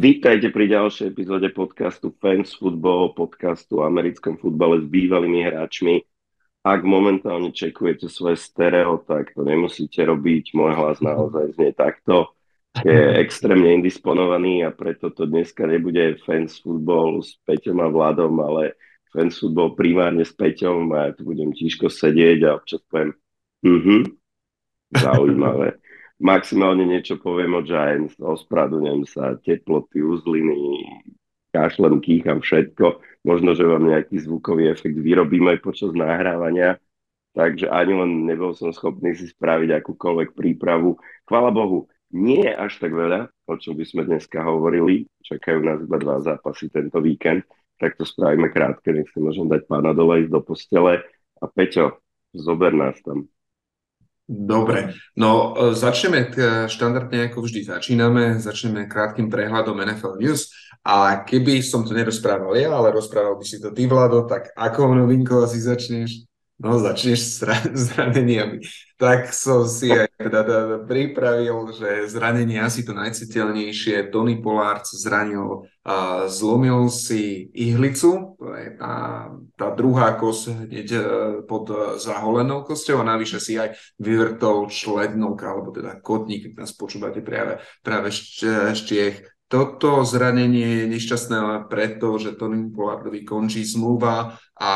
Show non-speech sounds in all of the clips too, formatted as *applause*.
Vítajte pri ďalšej epizóde podcastu Fans Football, podcastu o americkom futbale s bývalými hráčmi. Ak momentálne čekujete svoje stereo, tak to nemusíte robiť. Môj hlas naozaj znie takto. Je extrémne indisponovaný a preto to dneska nebude Fans Football s Peťom a Vladom, ale Fans Football primárne s Peťom a ja tu budem tížko sedieť a občas poviem mhm, zaujímavé maximálne niečo poviem o Giants, ospravedlňujem sa, teploty, uzliny, kašlem, kýcham, všetko. Možno, že vám nejaký zvukový efekt vyrobím aj počas nahrávania, takže ani len nebol som schopný si spraviť akúkoľvek prípravu. Chvala Bohu, nie je až tak veľa, o čom by sme dneska hovorili. Čakajú nás iba dva zápasy tento víkend, tak to spravíme krátke, nech si môžem dať pána dole ísť do postele. A Peťo, zober nás tam. Dobre, no e, začneme štandardne ako vždy začíname, začneme krátkým prehľadom NFL News a keby som to nerozprával ja, ale rozprával by si to ty Vlado, tak ako novinkou asi začneš? No, začneš s zraneniami. Tak som si aj teda, teda pripravil, že zranenie asi to najciteľnejšie. Tony Pollard zranil, a zlomil si ihlicu, to je tá, tá druhá kosť hneď e, pod zaholenou kosťou a navyše si aj vyvrtol člednok, alebo teda kotník, keď nás počúvate práve, práve štiech toto zranenie je nešťastné preto, že Tony Pollardovi končí zmluva a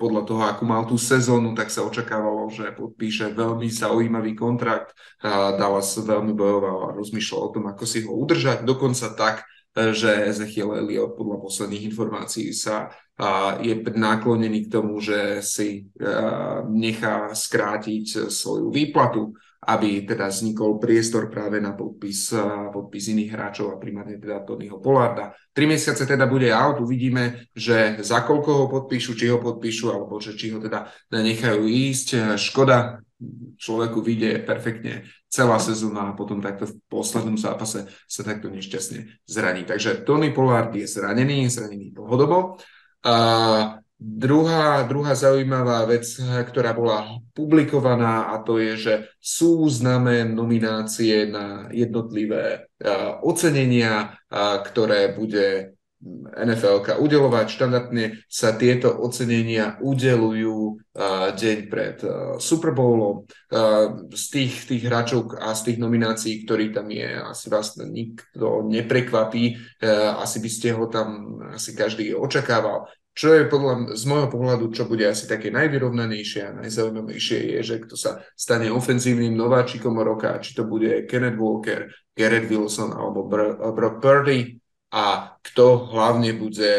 podľa toho, ako mal tú sezónu, tak sa očakávalo, že podpíše veľmi zaujímavý kontrakt. Dallas veľmi bojoval a rozmýšľal o tom, ako si ho udržať. Dokonca tak, že Ezechiel Elliott podľa posledných informácií sa je náklonený k tomu, že si nechá skrátiť svoju výplatu aby teda vznikol priestor práve na podpis, podpis iných hráčov a primárne teda Tonyho Polarda. Tri mesiace teda bude out, uvidíme, že za koľko ho podpíšu, či ho podpíšu, alebo že či ho teda nechajú ísť. Škoda, človeku vyjde perfektne celá sezóna a potom takto v poslednom zápase sa takto nešťastne zraní. Takže Tony Pollard je zranený, zranený dlhodobo. Uh, Druhá, druhá zaujímavá vec, ktorá bola publikovaná a to je, že sú známe nominácie na jednotlivé ocenenia, ktoré bude NFL udelovať. Štandardne sa tieto ocenenia udelujú deň pred Super Bowlom. Z tých, tých hráčov a z tých nominácií, ktorý tam je, asi vás nikto neprekvapí. Asi by ste ho tam asi každý očakával. Čo je podľa, z môjho pohľadu, čo bude asi také najvyrovnanejšie a najzaujímavejšie je, že kto sa stane ofenzívnym nováčikom roka, či to bude Kenneth Walker, Garrett Wilson alebo Brock Purdy a kto hlavne bude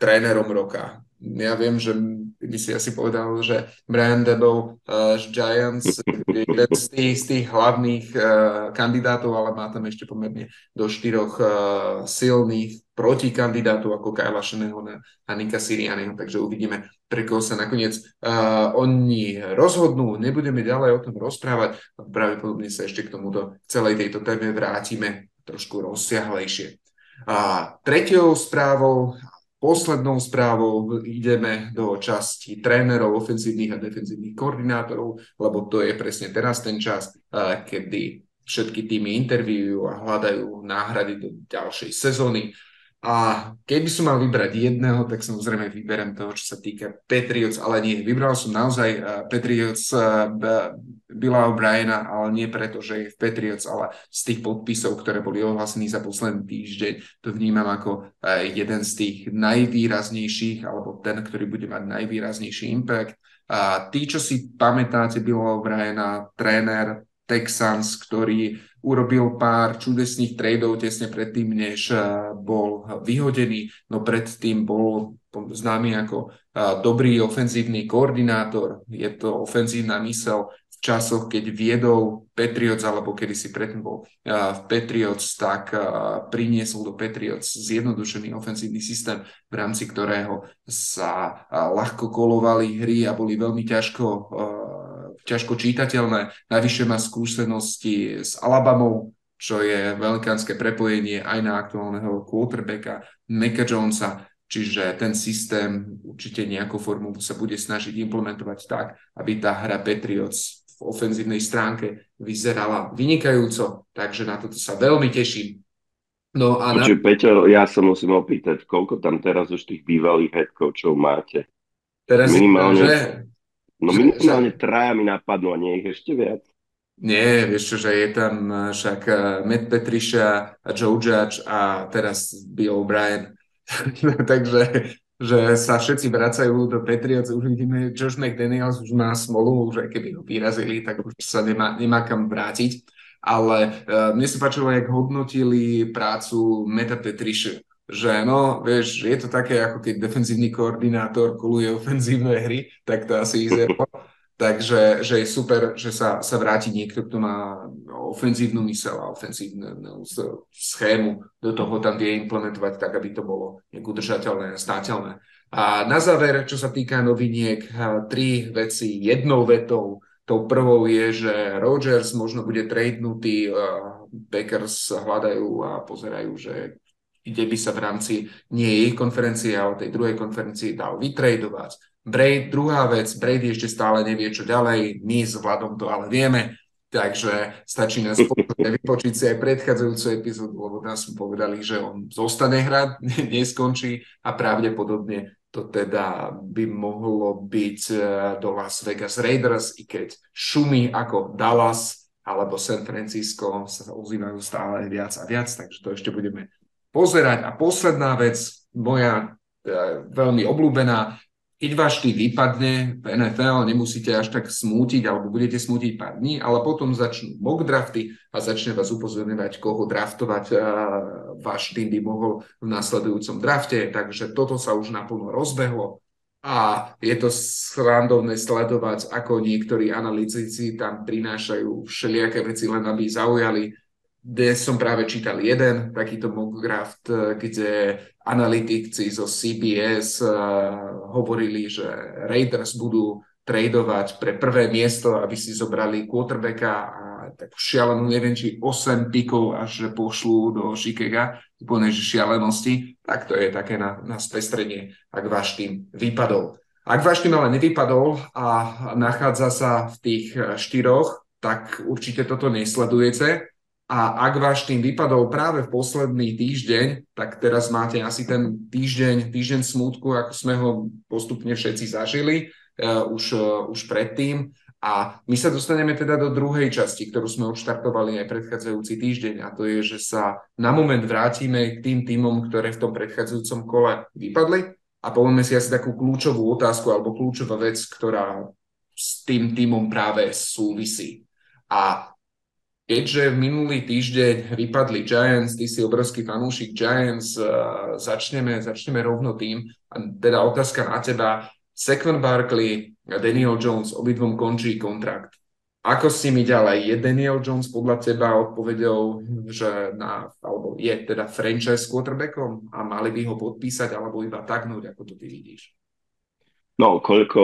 trénerom roka. Ja viem, že by si asi povedal, že Brian Debo uh, Giants je jeden z tých, z tých hlavných uh, kandidátov, ale má tam ešte pomerne do štyroch uh, silných protikandidátov ako Kyla Shanahona a Nika Sirianeho, takže uvidíme, pre koho sa nakoniec uh, oni rozhodnú. Nebudeme ďalej o tom rozprávať, pravdepodobne sa ešte k tomuto celej tejto téme vrátime trošku rozsiahlejšie. A tretiou správou Poslednou správou ideme do časti trénerov, ofenzívnych a defenzívnych koordinátorov, lebo to je presne teraz ten čas, kedy všetky týmy interviujú a hľadajú náhrady do ďalšej sezóny. A keby som mal vybrať jedného, tak samozrejme vyberiem toho, čo sa týka Patriots, ale nie, vybral som naozaj uh, Patriots uh, Billa O'Briena, ale nie preto, že je v Patriots, ale z tých podpisov, ktoré boli ohlásení za posledný týždeň, to vnímam ako uh, jeden z tých najvýraznejších, alebo ten, ktorý bude mať najvýraznejší impact. A tí, čo si pamätáte Billa O'Briena, tréner Texans, ktorý urobil pár čudesných tradeov tesne predtým, než eh, bol vyhodený, no predtým bol známy ako eh, dobrý ofenzívny koordinátor. Je to ofenzívna mysel v časoch, keď viedol Patriots, alebo kedy si predtým bol eh, v Patriots, tak priniesol do Patriots zjednodušený ofenzívny systém, v rámci ktorého sa ľahko kolovali hry a boli veľmi ťažko ťažko čítateľné. Navyše má skúsenosti s Alabamou, čo je veľkánske prepojenie aj na aktuálneho quarterbacka Meka Jonesa, čiže ten systém určite nejakú formu sa bude snažiť implementovať tak, aby tá hra Patriots v ofenzívnej stránke vyzerala vynikajúco, takže na toto sa veľmi teším. No a na... Peťo, ja sa musím opýtať, koľko tam teraz už tých bývalých head coachov máte? Teraz minimálne, že... No minimálne že... traja mi napadnú a nie ich ešte viac. Nie, vieš čo, že je tam eh, však eh, Matt Patricia a Joe Judge a teraz Bill O'Brien. *laughs* Takže že sa všetci vracajú do Patriots, už vidíme, Josh McDaniels už má smolu, že keby ho vyrazili, tak už sa nemá, nemá kam vrátiť. Ale uh, mne sa páčilo, jak hodnotili prácu Meta Patricia, že no, vieš, je to také, ako keď defenzívny koordinátor kuluje ofenzívne hry, tak to asi vyzeralo. *laughs* Takže že je super, že sa, sa vráti niekto, kto má ofenzívnu mysel a ofenzívnu schému do toho tam vie implementovať tak, aby to bolo nejak udržateľné a státeľné. A na záver, čo sa týka noviniek, tri veci jednou vetou. Tou prvou je, že Rogers možno bude tradenutý, Packers hľadajú a pozerajú, že kde by sa v rámci nie ich konferencie, ale tej druhej konferencii dal vytradovať. Braid, druhá vec, Brady ešte stále nevie, čo ďalej, my s Vladom to ale vieme, takže stačí nás vypočiť si aj predchádzajúcu epizódu, lebo tam sme povedali, že on zostane hrať, *laughs* neskončí a pravdepodobne to teda by mohlo byť e, do Las Vegas Raiders, i keď šumy ako Dallas alebo San Francisco sa ozývajú stále viac a viac, takže to ešte budeme pozerať. A posledná vec, moja e, veľmi obľúbená, keď váš tým vypadne v NFL, nemusíte až tak smútiť, alebo budete smútiť pár dní, ale potom začnú mock drafty a začne vás upozorňovať, koho draftovať a váš tým by mohol v nasledujúcom drafte. Takže toto sa už naplno rozbehlo a je to srandovné sledovať, ako niektorí analytici tam prinášajú všelijaké veci, len aby zaujali dnes som práve čítal jeden takýto mock draft, eh, kde analytici zo CBS eh, hovorili, že Raiders budú tradovať pre prvé miesto, aby si zobrali quarterbacka a tak šialenú, neviem, či 8 pikov až že pošlú do Chicaga, úplne šialenosti, tak to je také na, na spestrenie, ak váš tým vypadol. Ak váš tým ale nevypadol a nachádza sa v tých eh, štyroch, tak určite toto nesledujete, a ak váš tým vypadol práve v posledný týždeň, tak teraz máte asi ten týždeň, týždeň smútku, ako sme ho postupne všetci zažili uh, už, uh, už predtým. A my sa dostaneme teda do druhej časti, ktorú sme odštartovali aj predchádzajúci týždeň a to je, že sa na moment vrátime k tým týmom, ktoré v tom predchádzajúcom kole vypadli a povieme si asi takú kľúčovú otázku alebo kľúčová vec, ktorá s tým týmom práve súvisí. A keďže minulý týždeň vypadli Giants, ty si obrovský fanúšik Giants, uh, začneme, začneme rovno tým. Teda otázka na teba. Saquon Barkley a Daniel Jones obidvom končí kontrakt. Ako si mi ďalej? Je Daniel Jones podľa teba odpovedou, že na, alebo je teda franchise quarterbackom a mali by ho podpísať alebo iba taknúť, ako to ty vidíš? No, koľko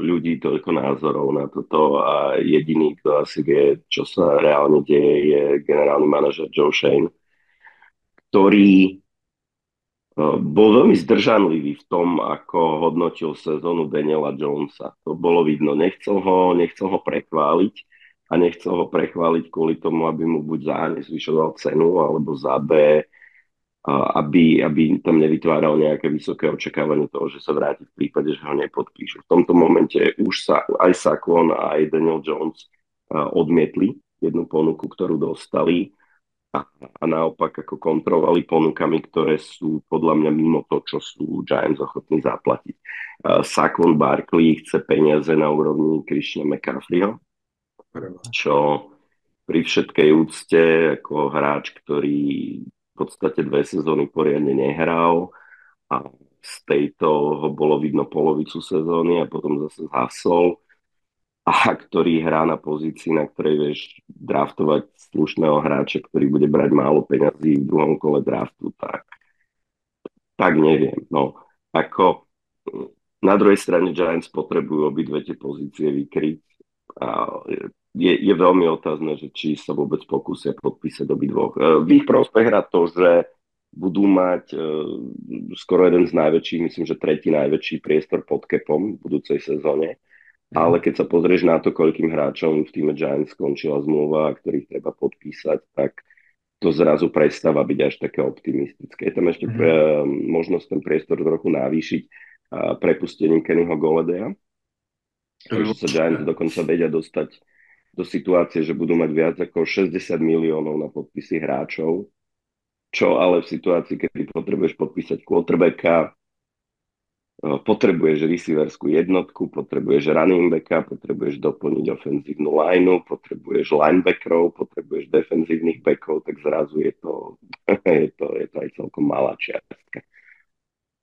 ľudí, toľko názorov na toto a jediný, kto asi vie, čo sa reálne deje, je generálny manažer Joe Shane, ktorý e, bol veľmi zdržanlivý v tom, ako hodnotil sezónu Daniela Jonesa. To bolo vidno. Nechcel ho, nechcel ho prechváliť a nechcel ho prechváliť kvôli tomu, aby mu buď za A nezvyšoval cenu, alebo za B aby, aby tam nevytváral nejaké vysoké očakávanie toho, že sa vráti v prípade, že ho nepodpíšu. V tomto momente už sa aj Saquon a aj Daniel Jones odmietli jednu ponuku, ktorú dostali a, a naopak ako kontrolovali ponukami, ktoré sú podľa mňa mimo to, čo sú Giants ochotní zaplatiť. Saquon Barkley chce peniaze na úrovni Christiana McCaffreyho, čo pri všetkej úcte ako hráč, ktorý v podstate dve sezóny poriadne nehral a z tejto ho bolo vidno polovicu sezóny a potom zase zhasol a ktorý hrá na pozícii, na ktorej vieš draftovať slušného hráča, ktorý bude brať málo peňazí v druhom kole draftu, tak, tak neviem. No, ako na druhej strane Giants potrebujú obidve tie pozície vykryť a je, je veľmi otázne, že či sa vôbec pokúsia podpísať obidvoch. E, v ich prospech hrá to, že budú mať uh, skoro jeden z najväčších, myslím, že tretí najväčší priestor pod kepom v budúcej sezóne. Mm. Ale keď sa pozrieš na to, koľkým hráčom v týme Giants skončila zmluva, ktorých treba podpísať, tak to zrazu prestáva byť až také optimistické. Je tam ešte mm-hmm. pre, možnosť ten priestor trochu navýšiť uh, prepustením Kennyho Goledea. Takže sa Giants dokonca vedia dostať do situácie, že budú mať viac ako 60 miliónov na podpisy hráčov, čo ale v situácii, kedy potrebuješ podpísať quarterbacka, e, potrebuješ receiverskú jednotku, potrebuješ running backa, potrebuješ doplniť ofenzívnu lineu, potrebuješ linebackerov, potrebuješ defenzívnych backov, tak zrazu je to, *laughs* je to, je to aj celkom malá čiastka.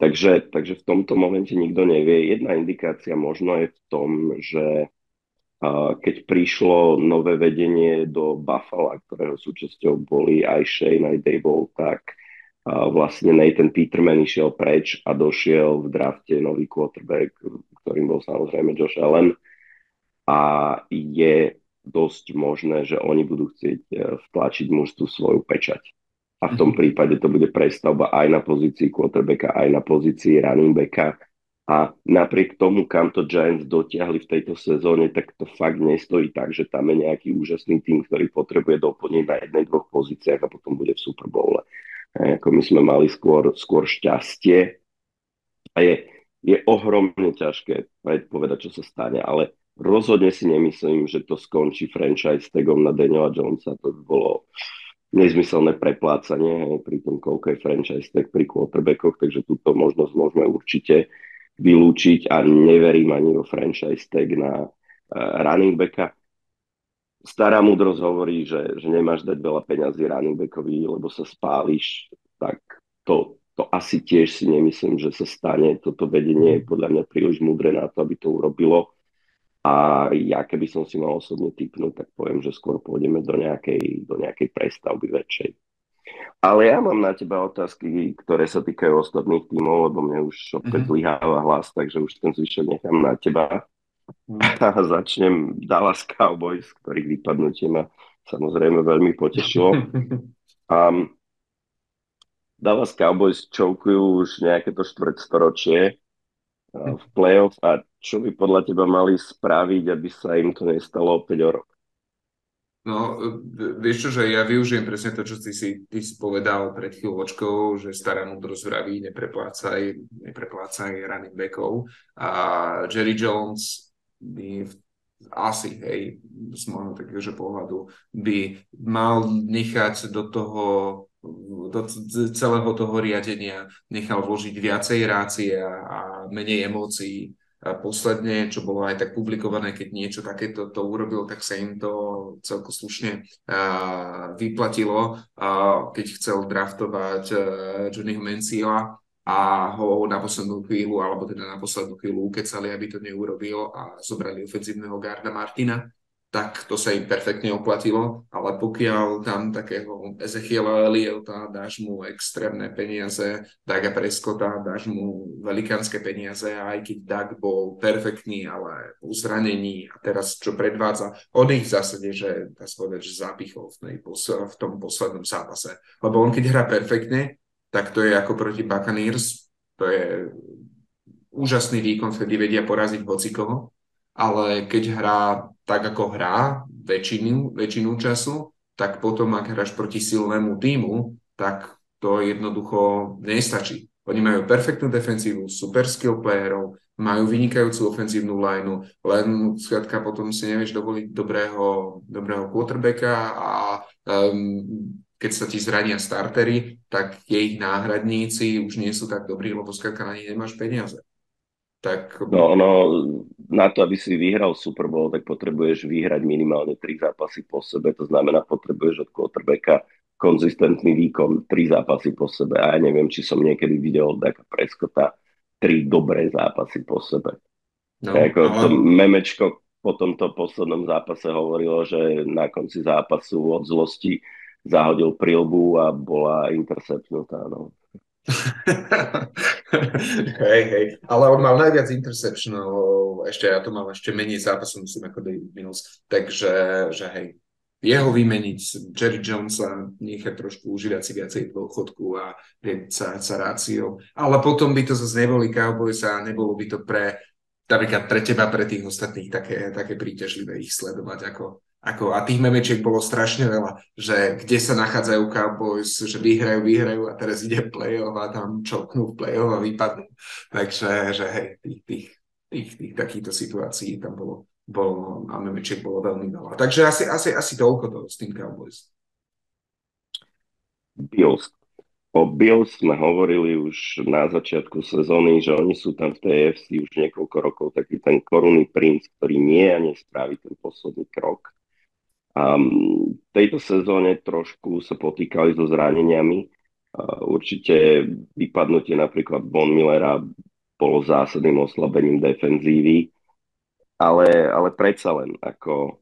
Takže, takže v tomto momente nikto nevie. Jedna indikácia možno je v tom, že keď prišlo nové vedenie do Buffalo, ktorého súčasťou boli aj Shane, aj Dable, tak vlastne Nathan Peterman išiel preč a došiel v drafte nový quarterback, ktorým bol samozrejme Josh Allen. A je dosť možné, že oni budú chcieť e, vtlačiť mužstvu svoju pečať. A v tom mhm. prípade to bude prestavba aj na pozícii quarterbacka, aj na pozícii running backa a napriek tomu, kam to Giants dotiahli v tejto sezóne, tak to fakt nestojí tak, že tam je nejaký úžasný tým, ktorý potrebuje doplniť na jednej, dvoch pozíciách a potom bude v Super Bowle. A ako my sme mali skôr, skôr šťastie a je, je ohromne ťažké predpovedať, čo sa stane, ale rozhodne si nemyslím, že to skončí franchise tagom na Daniela Jonesa. To by bolo nezmyselné preplácanie pri tom, koľko je franchise tag pri quarterbackoch, takže túto možnosť môžeme určite vylúčiť a neverím ani vo franchise tag na uh, running backa. Stará múdrosť hovorí, že, že nemáš dať veľa peňazí running backovi, lebo sa spáliš, tak to, to asi tiež si nemyslím, že sa stane. Toto vedenie je podľa mňa príliš múdre na to, aby to urobilo. A ja keby som si mal osobne typnúť, tak poviem, že skôr pôjdeme do nejakej, do nejakej prestavby väčšej. Ale ja mám na teba otázky, ktoré sa týkajú ostatných tímov, lebo mne už opäť mm-hmm. zlyháva hlas, takže už ten zvyšok nechám na teba. Mm. *laughs* A začnem Dallas Cowboys, ktorých vypadnutie ma samozrejme veľmi potešilo. *laughs* Um, Dallas Cowboys čoukujú už nejaké to štvrtstoročie uh, v playoff a čo by podľa teba mali spraviť, aby sa im to nestalo opäť o rok? No, vieš čo, že ja využijem presne to, čo ty si, ty si povedal pred chvíľočkou, že stará múdrosť vraví, nepreplácaj, nepreplácaj running backov. A Jerry Jones by asi, hej, z môjho takého pohľadu, by mal nechať do toho do celého toho riadenia nechal vložiť viacej rácie a, a menej emócií posledne, čo bolo aj tak publikované, keď niečo takéto to urobil, tak sa im to celko slušne vyplatilo, keď chcel draftovať Johnnyho Mencila a ho na poslednú chvíľu, alebo teda na poslednú chvíľu ukecali, aby to neurobil a zobrali ofenzívneho garda Martina tak to sa im perfektne oplatilo, ale pokiaľ tam takého Ezechiela Eliota dáš mu extrémne peniaze, Daga Prescota dáš mu velikánske peniaze aj keď Dag bol perfektný, ale po zranení a teraz čo predvádza, on ich v zásade, že dá sa povedať, že zapichol v, v tom poslednom zápase. Lebo on keď hrá perfektne, tak to je ako proti Buccaneers, to je úžasný výkon, vtedy vedia poraziť hocikoho, ale keď hrá tak, ako hrá väčšinu, väčšinu času, tak potom, ak hráš proti silnému týmu, tak to jednoducho nestačí. Oni majú perfektnú defenzívu, super skill playerov, majú vynikajúcu ofenzívnu lineu, len skrátka potom si nevieš dovoliť dobrého, dobrého quarterbacka a um, keď sa ti zrania startery, tak ich náhradníci už nie sú tak dobrí, lebo skrátka na nich nemáš peniaze. Tak... No, no, na to, aby si vyhral Super Bowl, tak potrebuješ vyhrať minimálne tri zápasy po sebe. To znamená, potrebuješ od quarterbacka konzistentný výkon, tri zápasy po sebe. A ja neviem, či som niekedy videl od Daka Preskota tri dobré zápasy po sebe. No, ako ale... to memečko po tomto poslednom zápase hovorilo, že na konci zápasu od zlosti zahodil prilbu a bola interceptnutá. No. *laughs* hej, hej. Ale on mal najviac interceptionov, ešte ja to mám ešte menej zápasov, myslím, ako David Mills. Takže, že hej, jeho vymeniť, Jerry Jonesa nechať trošku užívať si viacej dôchodku a sa, sa ráciou. Ale potom by to zase neboli Cowboys a nebolo by to pre napríklad pre teba, pre tých ostatných také, také príťažlivé ich sledovať ako, Ako, a tých memečiek bolo strašne veľa, že kde sa nachádzajú Cowboys, že vyhrajú, vyhrajú a teraz ide play-off a tam čoknú v play-off a vypadnú. Takže, že hej, tých, tých, tých, tých takýchto situácií tam bolo, bolo a memečiek bolo veľmi veľa. Takže asi, asi, asi toľko toho s tým Cowboys. Bills. O Bills sme hovorili už na začiatku sezóny, že oni sú tam v tej EFC už niekoľko rokov taký ten korunný princ, ktorý nie a nespraví ten posledný krok v tejto sezóne trošku sa potýkali so zraneniami. Určite vypadnutie napríklad Von Millera bolo zásadným oslabením defenzívy, ale, ale predsa len ako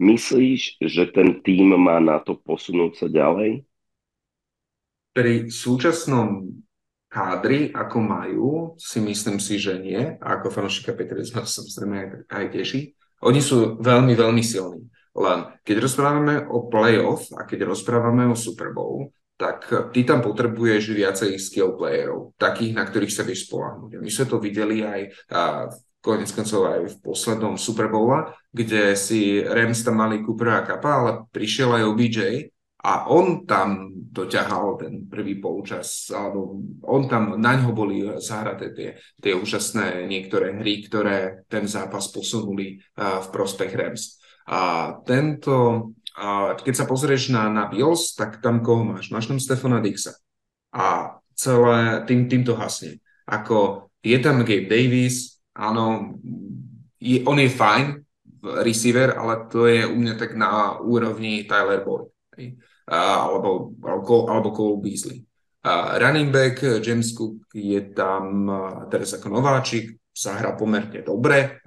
myslíš, že ten tým má na to posunúť sa ďalej? Pri súčasnom kádri, ako majú, si myslím si, že nie. Ako fanúšika sa samozrejme aj teší. Oni sú veľmi, veľmi silní. Len keď rozprávame o playoff a keď rozprávame o Super Bowl, tak ty tam potrebuješ viacej skill playerov, takých, na ktorých sa vieš spolahnuť. My sme to videli aj a, konec koncov aj v poslednom Super Bowle, kde si Rams tam mali Coopera a Kappa, ale prišiel aj OBJ a on tam doťahal ten prvý polčas, alebo on tam, na ňo boli zahraté tie, tie úžasné niektoré hry, ktoré ten zápas posunuli v prospech Rams. A tento, a keď sa pozrieš na, na Bills, tak tam koho máš? Máš tam Stefana Dixa. A celé tým, týmto hasne. Ako je tam Gabe Davis, áno, je, on je fajn, receiver, ale to je u mňa tak na úrovni Tyler Boyd. Alebo, alebo, alebo Cole Beasley. A running back James Cook je tam teraz ako nováčik, sa hrá pomerne dobre,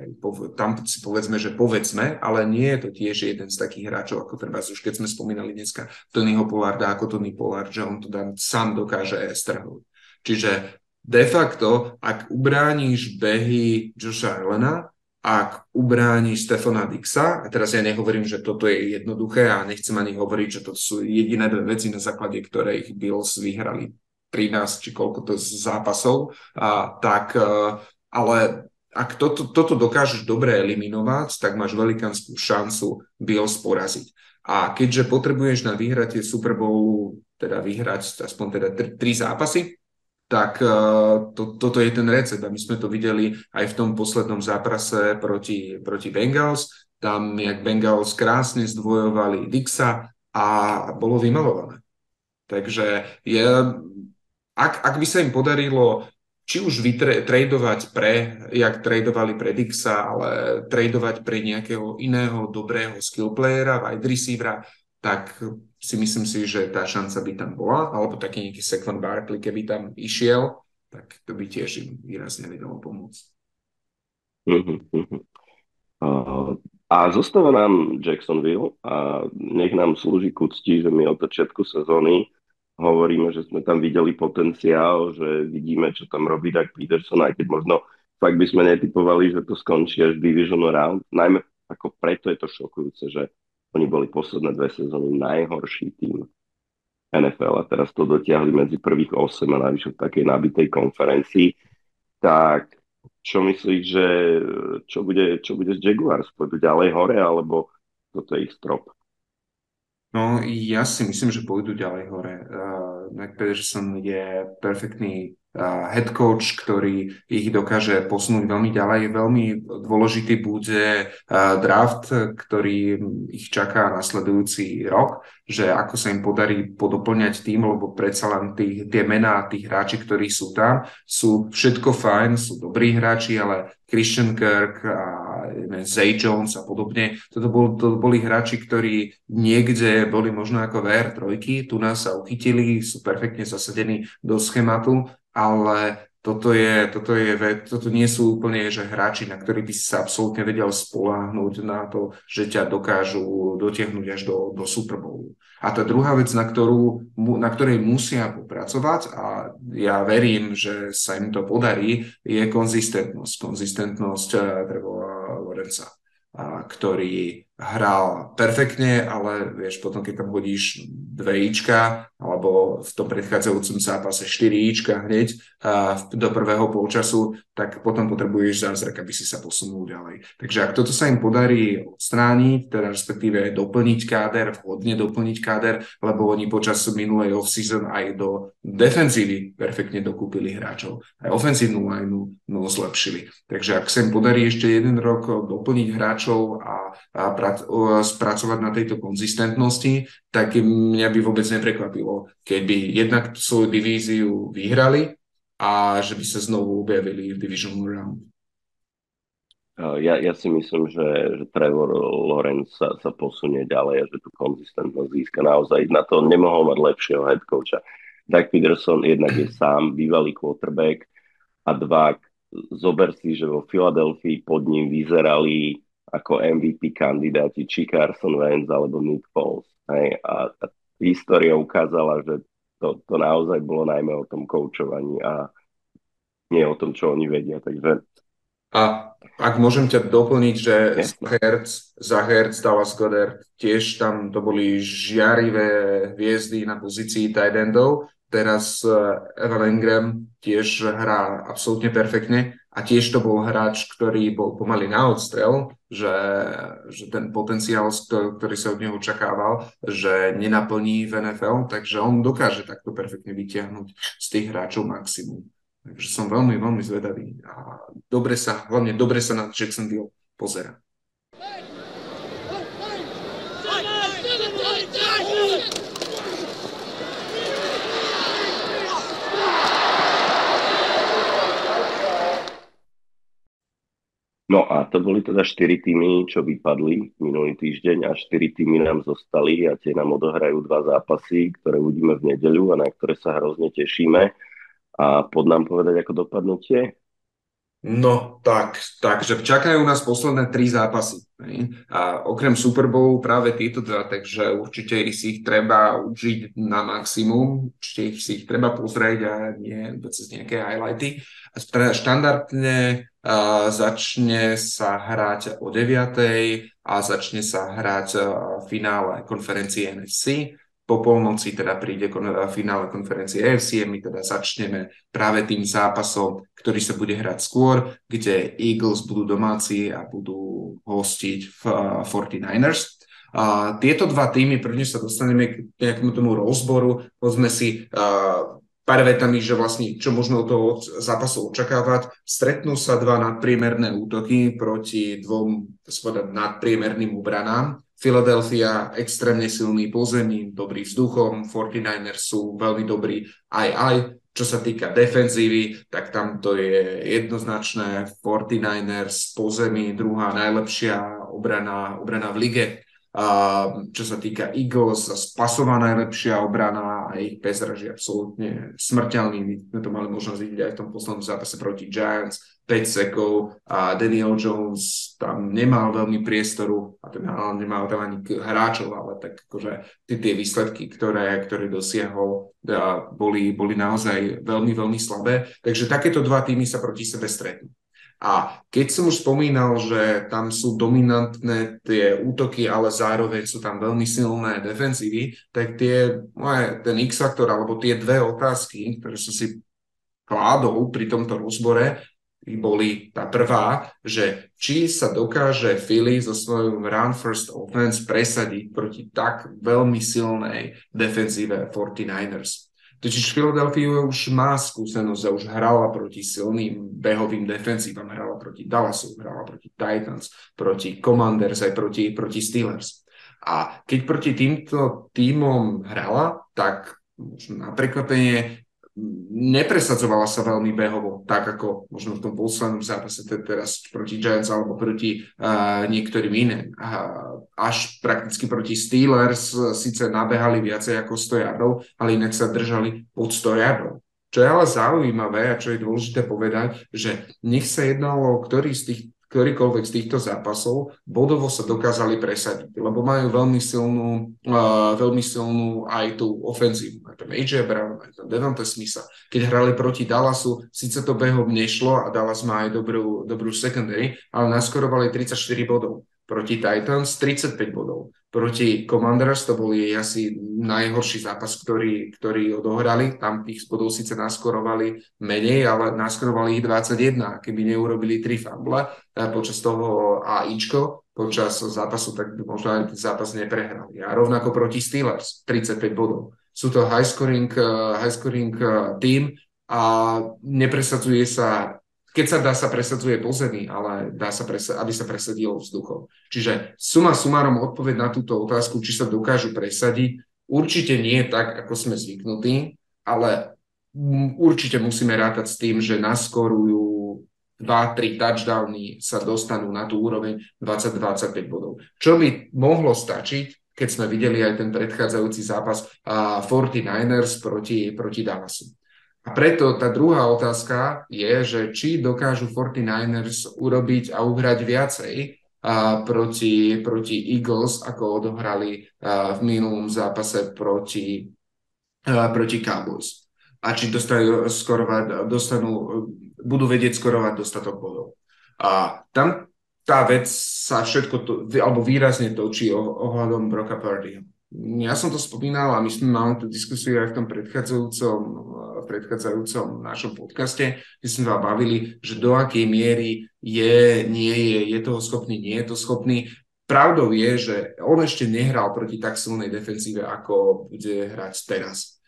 tam si povedzme, že povedzme, ale nie je to tiež jeden z takých hráčov, ako treba už keď sme spomínali dneska Tonyho Pollarda, ako Tony Pollard, že on to tam sám dokáže strhnúť. Čiže de facto, ak ubrániš behy Josha Allena, ak ubrániš Stefana Dixa, a teraz ja nehovorím, že toto je jednoduché a nechcem ani hovoriť, že to sú jediné dve veci, na základe ktorých Bills vyhrali 13 či koľko to zápasov, a, tak ale ak toto, toto dokážeš dobre eliminovať, tak máš velikánsku šancu Bills poraziť. A keďže potrebuješ na vyhratie Super Bowlu teda vyhrať aspoň teda tri, tri zápasy, tak uh, to, toto je ten recept. A my sme to videli aj v tom poslednom zápase proti, proti Bengals. Tam, jak Bengals krásne zdvojovali Dixa a bolo vymalované. Takže je, ak, ak by sa im podarilo či už tradovať pre, jak tradovali pre Dixa, ale tradovať pre nejakého iného dobrého skill playera, wide receivera, tak si myslím si, že tá šanca by tam bola, alebo taký nejaký Sekvan Barkley, keby tam išiel, tak to by tiež im výrazne vedelo pomôcť. Uh, a zostáva nám Jacksonville a nech nám slúži k úcti, že my od začiatku sezóny hovoríme, že sme tam videli potenciál, že vidíme, čo tam robí Doug Peterson, aj keď možno fakt by sme netypovali, že to skončí až division round. Najmä ako preto je to šokujúce, že oni boli posledné dve sezóny najhorší tým NFL a teraz to dotiahli medzi prvých 8 a najvyššie v takej nabitej konferencii. Tak čo myslíš, že čo bude, čo bude z Jaguars? Pôjdu ďalej hore alebo toto je ich strop? No, ja si myslím, že pôjdu ďalej hore. Uh, Mac Pederson je perfektný head coach, ktorý ich dokáže posunúť veľmi ďalej. Veľmi dôležitý bude draft, ktorý ich čaká nasledujúci rok, že ako sa im podarí podoplňať tým, lebo predsa len tých, tie mená tých hráči, ktorí sú tam, sú všetko fajn, sú dobrí hráči, ale Christian Kirk a Zay Jones a podobne, toto, bol, to boli hráči, ktorí niekde boli možno ako VR3, tu nás sa uchytili, sú perfektne zasadení do schématu ale toto, je, toto, je, toto nie sú úplne že hráči, na ktorých by si sa absolútne vedel spoláhnuť na to, že ťa dokážu dotiahnuť až do, do Super Bowlu. A tá druhá vec, na, ktorú, na ktorej musia popracovať, a ja verím, že sa im to podarí, je konzistentnosť. Konzistentnosť eh, Trevora Lorenza, a ktorý hral perfektne, ale vieš, potom keď tam hodíš dve Ička, alebo v tom predchádzajúcom zápase 4 Ička hneď a do prvého polčasu, tak potom potrebuješ zázrak, aby si sa posunul ďalej. Takže ak toto sa im podarí odstrániť, teda respektíve doplniť káder, vhodne doplniť káder, lebo oni počas minulej off-season aj do defenzívy perfektne dokúpili hráčov. Aj ofenzívnu lineu zlepšili. Takže ak sa im podarí ešte jeden rok doplniť hráčov a, a spracovať na tejto konzistentnosti, tak mňa by vôbec neprekvapilo, keby jednak svoju divíziu vyhrali a že by sa znovu objavili v Division Round. Ja, ja si myslím, že, že Trevor Lawrence sa, sa posunie ďalej a že tú konzistentnosť získa naozaj. Na to nemohol mať lepšieho head coacha. Doug Peterson jednak je sám bývalý quarterback a dva, zober si, že vo Filadelfii pod ním vyzerali ako MVP kandidáti či Carson Wentz alebo Nick Foles. Hej? A, a história ukázala, že to, to naozaj bolo najmä o tom koučovaní a nie o tom, čo oni vedia. Takže... A ak môžem ťa doplniť, že za Hertz, za Hertz, Dallas Goddard, tiež tam to boli žiarivé hviezdy na pozícii tight endov. Teraz eh, Evan Engram tiež hrá absolútne perfektne a tiež to bol hráč, ktorý bol pomaly na odstrel, že, že ten potenciál, ktorý sa od neho očakával, že nenaplní v NFL, takže on dokáže takto perfektne vytiahnuť z tých hráčov maximum. Takže som veľmi, veľmi zvedavý a dobre sa, hlavne dobre sa na Jacksonville pozera. No a to boli teda 4 týmy, čo vypadli minulý týždeň a 4 týmy nám zostali a tie nám odohrajú dva zápasy, ktoré uvidíme v nedeľu a na ktoré sa hrozne tešíme. A pod nám povedať, ako dopadnú tie? No tak, takže čakajú nás posledné tri zápasy. Ne? A okrem Super Bowlu práve tieto dva, takže určite si ich treba užiť na maximum, určite si ich treba pozrieť a nie cez nejaké highlighty. A štandardne a začne sa hrať o 9. a začne sa hrať v finále konferencie NFC po polnoci teda príde kon- finále konferencie EFC my teda začneme práve tým zápasom, ktorý sa bude hrať skôr, kde Eagles budú domáci a budú hostiť v uh, 49ers. A tieto dva týmy, prvne sa dostaneme k nejakému tomu rozboru, povedzme si uh, pár vetami, že vlastne čo možno od toho zápasu očakávať. Stretnú sa dva nadpriemerné útoky proti dvom nadpriemerným ubranám Philadelphia extrémne silný pozemí, dobrý vzduchom, 49ers sú veľmi dobrí aj aj, čo sa týka defenzívy, tak tam to je jednoznačné 49ers pozemí, druhá najlepšia obrana, obrana v lige. Čo sa týka Eagles, spasová najlepšia obrana a ich bezraž je absolútne smrteľný. My sme to mali možnosť vidieť aj v tom poslednom zápase proti Giants 5 sekov a Daniel Jones tam nemal veľmi priestoru a teda nemal tam ani hráčov, ale tak akože tie, tie výsledky, ktoré, ktoré dosiahol, boli, boli naozaj veľmi, veľmi slabé. Takže takéto dva týmy sa proti sebe stretnú. A keď som už spomínal, že tam sú dominantné tie útoky, ale zároveň sú tam veľmi silné defenzívy, tak tie, ten X-faktor alebo tie dve otázky, ktoré som si kládol pri tomto rozbore, boli tá prvá, že či sa dokáže Philly so svojím run first offense presadiť proti tak veľmi silnej defenzíve 49ers. Totiž Philadelphia už má skúsenosť a už hrala proti silným behovým defenzívam, hrala proti Dallasu, hrala proti Titans, proti Commanders, aj proti, proti Steelers. A keď proti týmto týmom hrala, tak na prekvapenie nepresadzovala sa veľmi behovo, tak ako možno v tom poslednom zápase teraz proti Giants alebo proti uh, niektorým iným. Uh, až prakticky proti Steelers síce nabehali viacej ako 100 yardov, ale inak sa držali pod 100 yardov. Čo je ale zaujímavé a čo je dôležité povedať, že nech sa jednalo o ktorý z tých ktorýkoľvek z týchto zápasov, bodovo sa dokázali presadiť, lebo majú veľmi silnú, uh, veľmi silnú aj tú ofenzívu. Aj tam AJ Brown, aj tam Devonta Smitha. Keď hrali proti Dallasu, síce to behom nešlo a Dallas má aj dobrú, dobrú secondary, ale naskorovali 34 bodov. proti Titans 35 bodov. Proti Commanders to boli asi najhorší zápas, ktorý, ktorý odohrali. Tam tých bodov síce naskorovali menej, ale naskorovali ich 21. Keby neurobili tri fumble eh, počas toho AIčko, počas zápasu, tak by možno aj ten zápas neprehrali. A rovnako proti Steelers 35 bodov. Sú to high scoring, eh, high scoring eh, team a nepresadzuje sa keď sa dá, sa presadzuje po zemi, ale dá sa, presa- aby sa presadilo vzduchom. Čiže suma sumárom odpoveď na túto otázku, či sa dokážu presadiť, určite nie tak, ako sme zvyknutí, ale určite musíme rátať s tým, že naskorujú 2-3 touchdowny sa dostanú na tú úroveň 20-25 bodov. Čo by mohlo stačiť, keď sme videli aj ten predchádzajúci zápas uh, 49ers proti, proti Dallasu. A preto tá druhá otázka je, že či dokážu 49ers urobiť a uhrať viacej a proti, proti Eagles, ako odohrali a, v minulom zápase proti, a, proti Cowboys. A či dostanú, skorovať, dostanú, budú vedieť skorovať dostatok bodov. A tam tá vec sa všetko, to, alebo výrazne točí ohľadom Broka Purdyho. Ja som to spomínal a my sme mali tú diskusiu aj v tom predchádzajúcom, predchádzajúcom našom podcaste, kde sme sa bavili, že do akej miery je, nie je, je toho schopný, nie je to schopný. Pravdou je, že on ešte nehral proti tak silnej defensíve, ako bude hrať teraz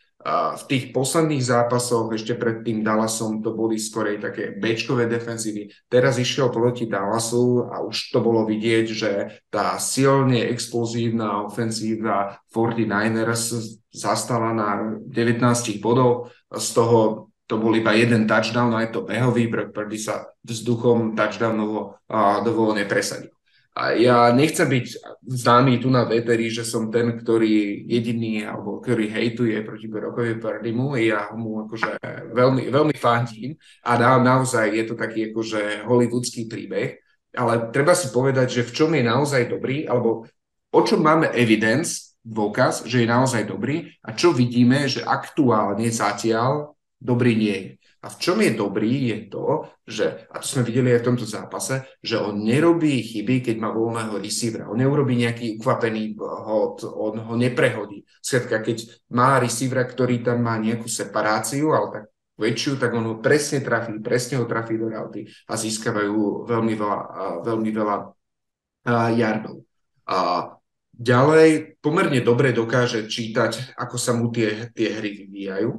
v tých posledných zápasoch, ešte pred tým Dallasom, to boli skorej také bečkové defenzívy. Teraz išiel proti Dallasu a už to bolo vidieť, že tá silne explozívna ofenzíva 49ers zastala na 19 bodov, z toho to bol iba jeden touchdown, aj to behový, prvý sa vzduchom touchdownovo dovolne nepresadil. A ja nechcem byť známy tu na veteri, že som ten, ktorý jediný, alebo ktorý hejtuje proti Brokovi Purdymu. Ja mu akože veľmi, veľmi fandím a na, naozaj je to taký akože hollywoodský príbeh. Ale treba si povedať, že v čom je naozaj dobrý, alebo o čom máme evidence, dôkaz, že je naozaj dobrý a čo vidíme, že aktuálne zatiaľ dobrý nie je. A v čom je dobrý, je to, že, a to sme videli aj v tomto zápase, že on nerobí chyby, keď má voľného receivera. On neurobí nejaký ukvapený hod, on ho neprehodí. Skladka, keď má receivera, ktorý tam má nejakú separáciu, ale tak väčšiu, tak on ho presne trafí, presne ho trafí do rauty a získavajú veľmi veľa, veľmi veľa yardov. A ďalej pomerne dobre dokáže čítať, ako sa mu tie, tie hry vyvíjajú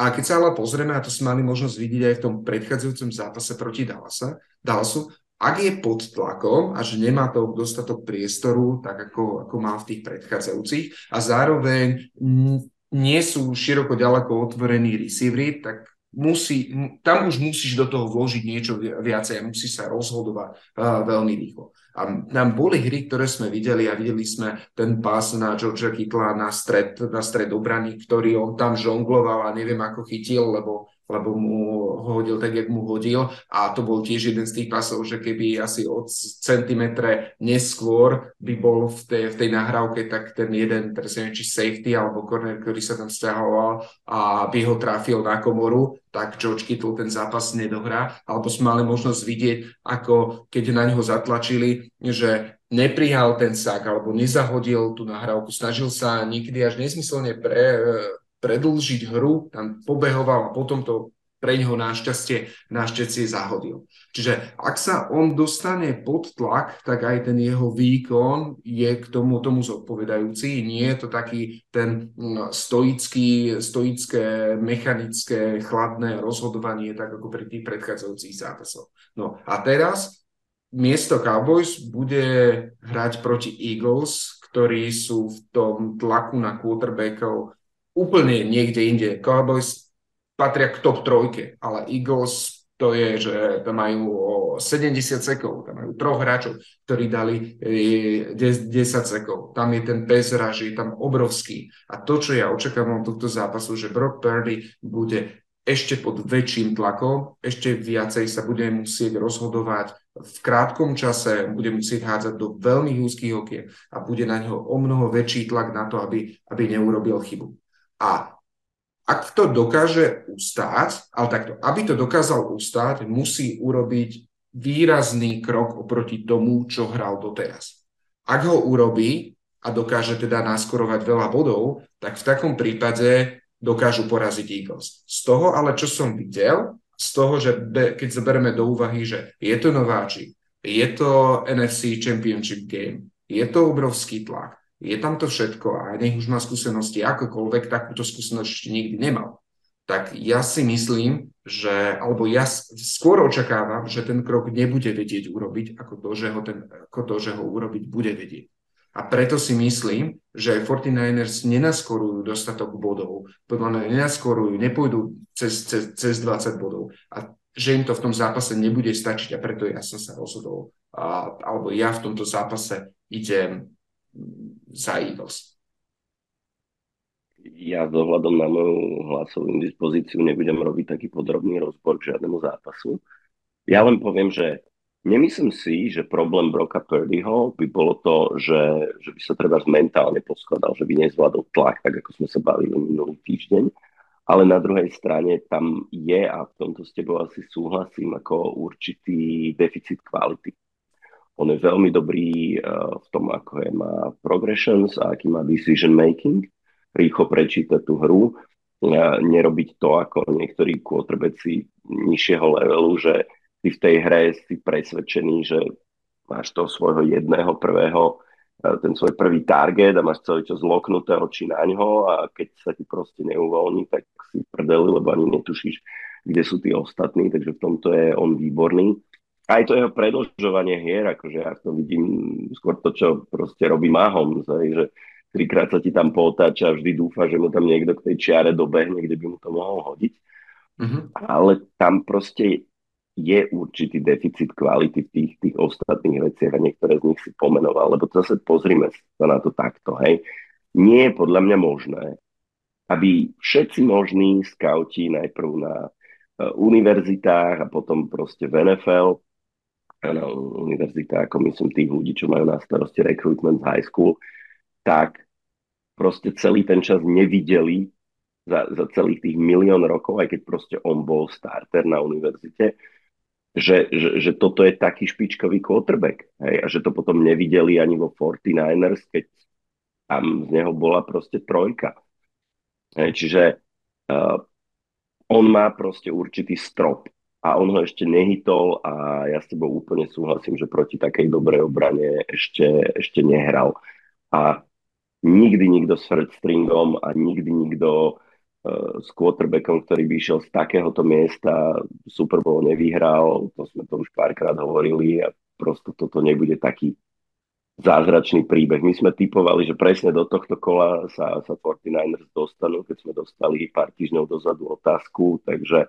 a keď sa ale pozrieme, a to sme mali možnosť vidieť aj v tom predchádzajúcom zápase proti Dallasa, Dallasu, ak je pod tlakom a že nemá to dostatok priestoru, tak ako, ako má v tých predchádzajúcich a zároveň nie sú široko ďaleko otvorení receivery, tak musí, tam už musíš do toho vložiť niečo viacej a musí sa rozhodovať uh, veľmi rýchlo. A nám boli hry, ktoré sme videli a videli sme ten pás na George Kittla na stred, na stred obrany, ktorý on tam žongloval a neviem ako chytil, lebo lebo mu ho hodil tak, jak mu hodil. A to bol tiež jeden z tých pasov, že keby asi od centimetre neskôr by bol v tej, v tej nahrávke, tak ten jeden, teraz neviem, či safety alebo corner, ktorý sa tam stiahoval a by ho trafil na komoru, tak George Kittle ten zápas nedohrá, alebo sme mali možnosť vidieť, ako keď na neho zatlačili, že neprihal ten sak alebo nezahodil tú nahrávku, snažil sa niekedy až nesmyselne pre, predlžiť hru, tam pobehoval a potom to pre neho našťastie, našťastie zahodil. Čiže ak sa on dostane pod tlak, tak aj ten jeho výkon je k tomu, tomu zodpovedajúci. Nie je to taký ten mm, stoický, stoické, mechanické, chladné rozhodovanie, tak ako pri tých predchádzajúcich zápasoch. No a teraz miesto Cowboys bude hrať proti Eagles, ktorí sú v tom tlaku na quarterbackov úplne niekde inde. Cowboys patria k top trojke, ale Eagles to je, že tam majú 70 sekov, tam majú troch hráčov, ktorí dali 10 e, sekov. Tam je ten pes je tam obrovský. A to, čo ja očakávam od tohto zápasu, že Brock Purdy bude ešte pod väčším tlakom, ešte viacej sa bude musieť rozhodovať v krátkom čase, bude musieť hádzať do veľmi úzkých okien a bude na ňo o mnoho väčší tlak na to, aby, aby neurobil chybu. A ak to dokáže ustáť, ale takto, aby to dokázal ustáť, musí urobiť výrazný krok oproti tomu, čo hral doteraz. Ak ho urobí a dokáže teda naskorovať veľa bodov, tak v takom prípade dokážu poraziť Eagles. Z toho ale, čo som videl, z toho, že keď zoberieme do úvahy, že je to nováčik, je to NFC Championship Game, je to obrovský tlak, je tam to všetko a nech už má skúsenosti akokoľvek, takúto skúsenosť ešte nikdy nemal. Tak ja si myslím, že, alebo ja skôr očakávam, že ten krok nebude vedieť urobiť, ako to, že ho, ten, ako to, že ho urobiť bude vedieť. A preto si myslím, že 49ers nenaskorujú dostatok bodov, podľa mňa nenaskorujú, nepôjdu cez, cez, cez 20 bodov a že im to v tom zápase nebude stačiť a preto ja som sa rozhodol, a, alebo ja v tomto zápase idem za Eagles. Ja s ohľadom na moju hlasovú dispozíciu nebudem robiť taký podrobný rozbor k žiadnemu zápasu. Ja len poviem, že Nemyslím si, že problém Broka Purdyho by bolo to, že, že by sa treba mentálne poskladal, že by nezvládol tlak, tak ako sme sa bavili minulý týždeň. Ale na druhej strane tam je, a v tomto s tebou asi súhlasím, ako určitý deficit kvality. On je veľmi dobrý uh, v tom, ako je, má progressions a aký má decision making, rýchlo prečítať tú hru, uh, nerobiť to ako niektorí quarterbacki nižšieho levelu, že ty v tej hre si presvedčený, že máš toho svojho jedného prvého, e, ten svoj prvý target a máš celý čas zloknuté oči na ňo a keď sa ti proste neuvoľní, tak si prdeli, lebo ani netušíš, kde sú tí ostatní, takže v tomto je on výborný. Aj to jeho predlžovanie hier, akože ja v tom vidím skôr to, čo proste robí Mahomes, že trikrát sa ti tam potáča a vždy dúfa, že mu tam niekto k tej čiare dobehne, kde by mu to mohol hodiť. Mm-hmm. Ale tam proste je určitý deficit kvality v tých, tých ostatných veciach a niektoré z nich si pomenoval, lebo zase pozrime sa na to takto, hej. Nie je podľa mňa možné, aby všetci možní skauti najprv na uh, univerzitách a potom proste v NFL, na univerzitách, ako myslím tých ľudí, čo majú na starosti recruitment high school, tak proste celý ten čas nevideli za, za celých tých milión rokov, aj keď proste on bol starter na univerzite, že, že, že toto je taký špičkový quarterback. Hej, a že to potom nevideli ani vo 49ers, keď tam z neho bola proste trojka. Hej, čiže uh, on má proste určitý strop a on ho ešte nehytol a ja s tebou úplne súhlasím, že proti takej dobrej obrane ešte, ešte nehral. A nikdy nikto s stringom a nikdy nikto s quarterbackom, ktorý by išiel z takéhoto miesta, Super Bowl nevyhral, to sme to už párkrát hovorili a prosto toto nebude taký zázračný príbeh. My sme typovali, že presne do tohto kola sa, sa 49ers dostanú, keď sme dostali pár týždňov dozadu otázku, takže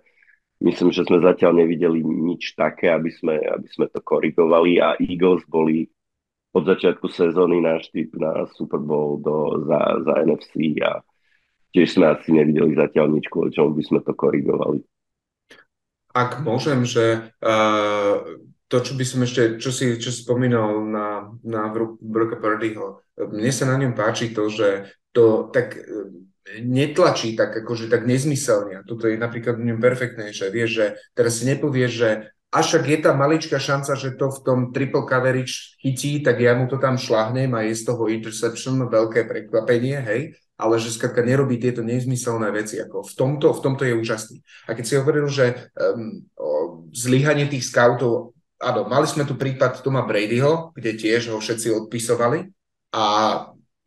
myslím, že sme zatiaľ nevideli nič také, aby sme, aby sme to korigovali a Eagles boli od začiatku sezóny náš typ na Super Bowl do, za, za NFC a tiež sme asi nevideli zatiaľ nič, kvôli čomu by sme to korigovali. Ak môžem, že uh, to, čo by som ešte, čo si, čo spomínal na, na Brooka Purdyho, mne sa na ňom páči to, že to tak e, netlačí tak akože tak nezmyselne. A toto je napríklad v ňom perfektné, že vieš, že teraz si nepovieš, že až ak je tá maličká šanca, že to v tom triple coverage chytí, tak ja mu to tam šlahnem a je z toho interception veľké prekvapenie, hej ale že skrátka nerobí tieto nezmyselné veci. Ako v, tomto, v tomto je úžasný. A keď si hovoril, že um, zlyhanie tých scoutov, áno, mali sme tu prípad Toma Bradyho, kde tiež ho všetci odpisovali a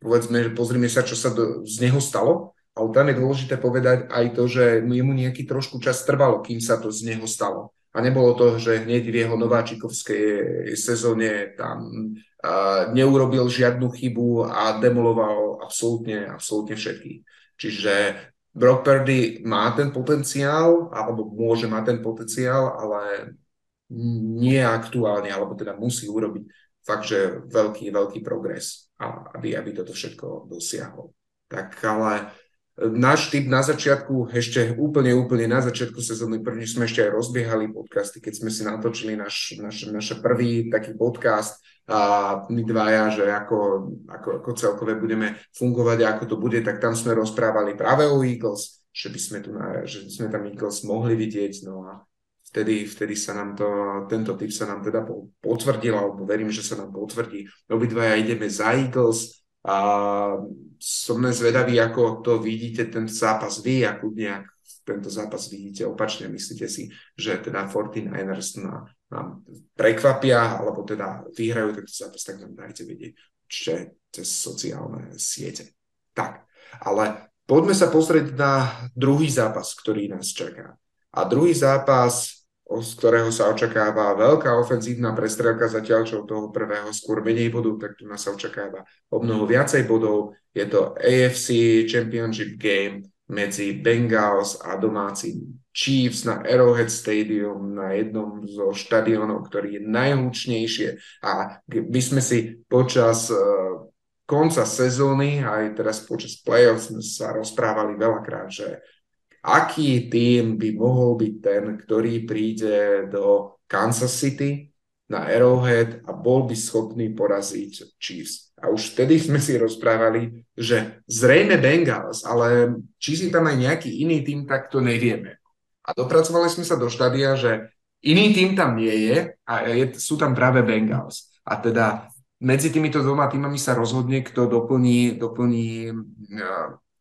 povedzme, pozrime sa, čo sa do, z neho stalo, ale tam je dôležité povedať aj to, že jemu nejaký trošku čas trvalo, kým sa to z neho stalo. A nebolo to, že hneď v jeho nováčikovskej sezóne tam neurobil žiadnu chybu a demoloval absolútne, absolútne všetky. Čiže Brock Purdy má ten potenciál, alebo môže mať ten potenciál, ale nie aktuálne, alebo teda musí urobiť fakt, že veľký, veľký progres, aby, aby toto všetko dosiahol. Tak ale náš typ na začiatku, ešte úplne, úplne na začiatku sezóny, první sme ešte aj rozbiehali podcasty, keď sme si natočili náš, náš, náš prvý taký podcast, a my dvaja, že ako, ako, ako celkové budeme fungovať a ako to bude, tak tam sme rozprávali práve o Eagles, že by sme, tu na, že sme tam Eagles mohli vidieť. No a vtedy, vtedy sa nám to, tento typ sa nám teda potvrdil, alebo verím, že sa nám potvrdí. Obidvaja ideme za Eagles a som zvedavý, ako to vidíte, ten zápas vy, ako nejak tento zápas vidíte opačne. Myslíte si, že teda 49ers na, nám prekvapia, alebo teda vyhrajú tento zápas, tak nám dajte vedieť, že cez sociálne siete. Tak, ale poďme sa pozrieť na druhý zápas, ktorý nás čaká. A druhý zápas, z ktorého sa očakáva veľká ofenzívna prestrelka, zatiaľ čo od toho prvého skôr menej bodov, tak tu nás sa očakáva o mnoho viacej bodov. Je to AFC Championship Game medzi Bengals a domácim Chiefs na Arrowhead Stadium, na jednom zo štadionov, ktorý je najhlučnejšie. A my sme si počas uh, konca sezóny, aj teraz počas playoff sme sa rozprávali veľakrát, že aký tým by mohol byť ten, ktorý príde do Kansas City na Arrowhead a bol by schopný poraziť Chiefs. A už vtedy *laughs* sme si rozprávali, že zrejme Bengals, ale či si tam aj nejaký iný tým, tak to nevieme. A dopracovali sme sa do štádia, že iný tým tam nie je a je, sú tam práve Bengals. A teda medzi týmito dvoma týmami sa rozhodne, kto doplní, doplní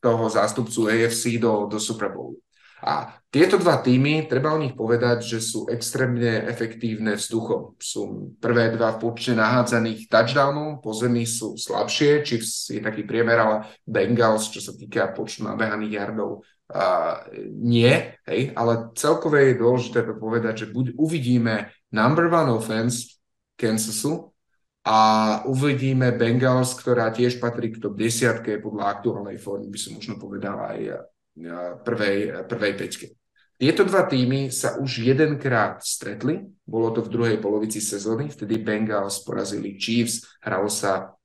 toho zástupcu AFC do, do Super Bowlu. A tieto dva týmy, treba o nich povedať, že sú extrémne efektívne vzduchom. Sú prvé dva v počte nahádzaných touchdownov, po zemi sú slabšie, či je taký priemer, ale Bengals, čo sa týka počtu nabehaných yardov, uh, nie, hej, ale celkové je dôležité povedať, že buď uvidíme number one offense Kansasu, a uvidíme Bengals, ktorá tiež patrí k top desiatke podľa aktuálnej formy, by som možno povedal aj eh, prvej, prvej peťke. Tieto dva týmy sa už jedenkrát stretli, bolo to v druhej polovici sezóny, vtedy Bengals porazili Chiefs, hralo sa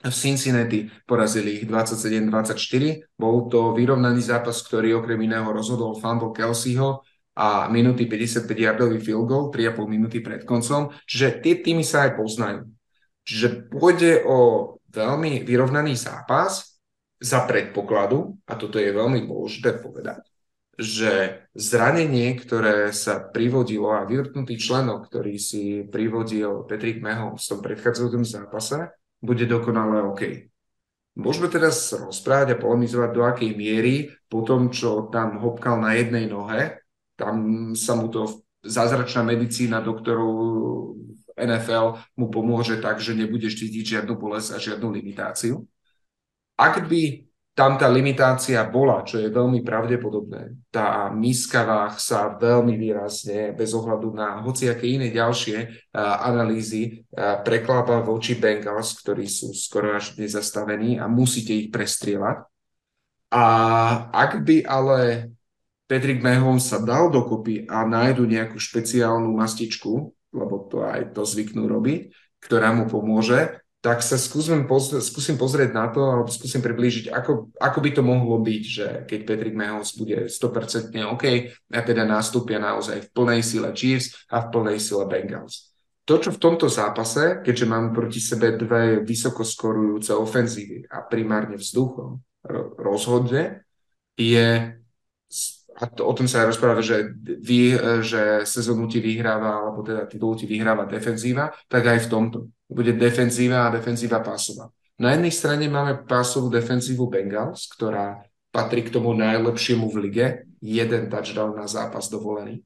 v Cincinnati, porazili ich 27-24. Bol to vyrovnaný zápas, ktorý okrem iného rozhodol fumble Kelseyho a minúty 55 yardový field goal, 3,5 minúty pred koncom. Čiže tie týmy sa aj poznajú. Čiže pôjde o veľmi vyrovnaný zápas za predpokladu, a toto je veľmi dôležité povedať, že zranenie, ktoré sa privodilo a vyvrtnutý členok, ktorý si privodil Patrick Mehon v tom predchádzajúcom zápase, bude dokonale OK. Môžeme teraz rozprávať a polemizovať do akej miery po tom, čo tam hopkal na jednej nohe, tam sa mu to zázračná medicína doktorov NFL mu pomôže tak, že nebudeš cítiť žiadnu bolesť a žiadnu limitáciu. Ak by tam tá limitácia bola, čo je veľmi pravdepodobné, tá miska váh sa veľmi výrazne, bez ohľadu na hociaké iné ďalšie uh, analýzy, uh, preklápa voči Bengals, ktorí sú skoro až nezastavení a musíte ich prestrieľať. A ak by ale Patrick Mahomes sa dal dokopy a nájdu nejakú špeciálnu mastičku, lebo to aj to zvyknú robiť, ktorá mu pomôže, tak sa skúsim, pozrieť, skúsim pozrieť na to, alebo skúsim priblížiť, ako, ako by to mohlo byť, že keď Patrick Mahomes bude 100% OK, a teda nástupia naozaj v plnej sile Chiefs a v plnej sile Bengals. To, čo v tomto zápase, keďže máme proti sebe dve vysoko skorujúce ofenzívy a primárne vzduchom rozhodne, je a to, o tom sa aj rozpráva, že, vy, že sezónu ti vyhráva, alebo teda titul ti vyhráva defenzíva, tak aj v tomto. Bude defenzíva a defenzíva pásová. Na jednej strane máme pásovú defenzívu Bengals, ktorá patrí k tomu najlepšiemu v lige, jeden touchdown na zápas dovolený.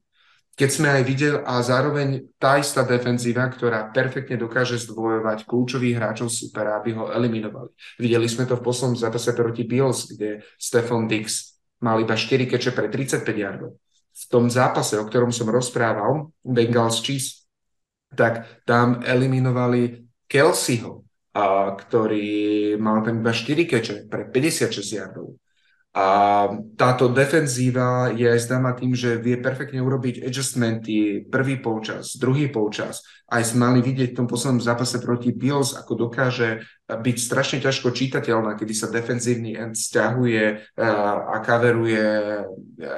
Keď sme aj videli, a zároveň tá istá defenzíva, ktorá perfektne dokáže zdvojovať kľúčových hráčov supera, aby ho eliminovali. Videli sme to v poslednom zápase proti Bills, kde Stefan Dix mal iba 4 keče pre 35 yardov. V tom zápase, o ktorom som rozprával, Bengals Chiefs, tak tam eliminovali Kelseyho, a, ktorý mal tam iba 4 keče pre 56 yardov. A táto defenzíva je aj známa tým, že vie perfektne urobiť adjustmenty prvý polčas, druhý polčas. Aj sme mali vidieť v tom poslednom zápase proti Bills, ako dokáže byť strašne ťažko čitateľná, kedy sa defenzívny end stiahuje a kaveruje,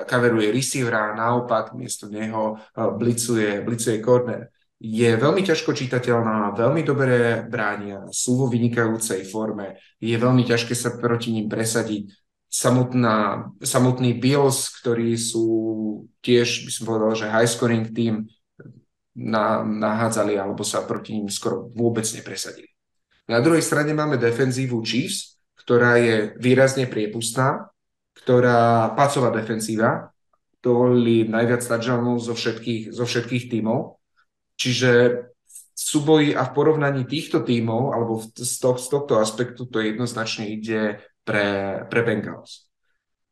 kaveruje receivera a naopak miesto neho blicuje, blicuje corner je veľmi ťažko čitateľná, veľmi dobre bránia, sú vo vynikajúcej forme, je veľmi ťažké sa proti ním presadiť samotná, samotný Bills, ktorí sú tiež, by som povedal, že high scoring team, na, nahádzali alebo sa proti ním skoro vôbec nepresadili. Na druhej strane máme defenzívu Chiefs, ktorá je výrazne priepustná, ktorá pacová defenzíva, dovolili najviac touchdownov zo všetkých, zo všetkých tímov. Čiže v súboji a v porovnaní týchto tímov, alebo z, to, z tohto aspektu to jednoznačne ide pre, pre Bengals.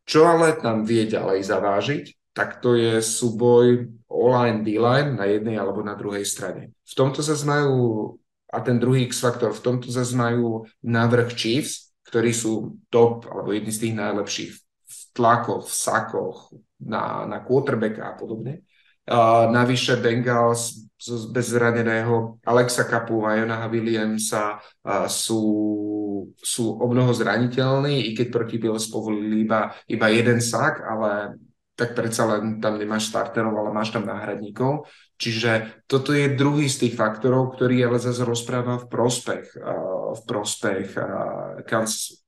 Čo ale tam vie ďalej zavážiť, tak to je súboj O-line, D-line na jednej alebo na druhej strane. V tomto sa majú, a ten druhý X-faktor, v tomto sa majú návrh Chiefs, ktorí sú top, alebo jedni z tých najlepších v tlakoch, v sakoch, na, na quarterbacka a podobne. Uh, navyše Bengals z bezraneného Alexa Kapu a Jonaha Williamsa uh, sú, sú o mnoho zraniteľní, i keď proti Bills povolili iba, iba jeden sak, ale tak predsa len tam nemáš starterov, ale máš tam náhradníkov. Čiže toto je druhý z tých faktorov, ktorý ale zase rozpráva v prospech, uh, v prospech uh, Kansasu.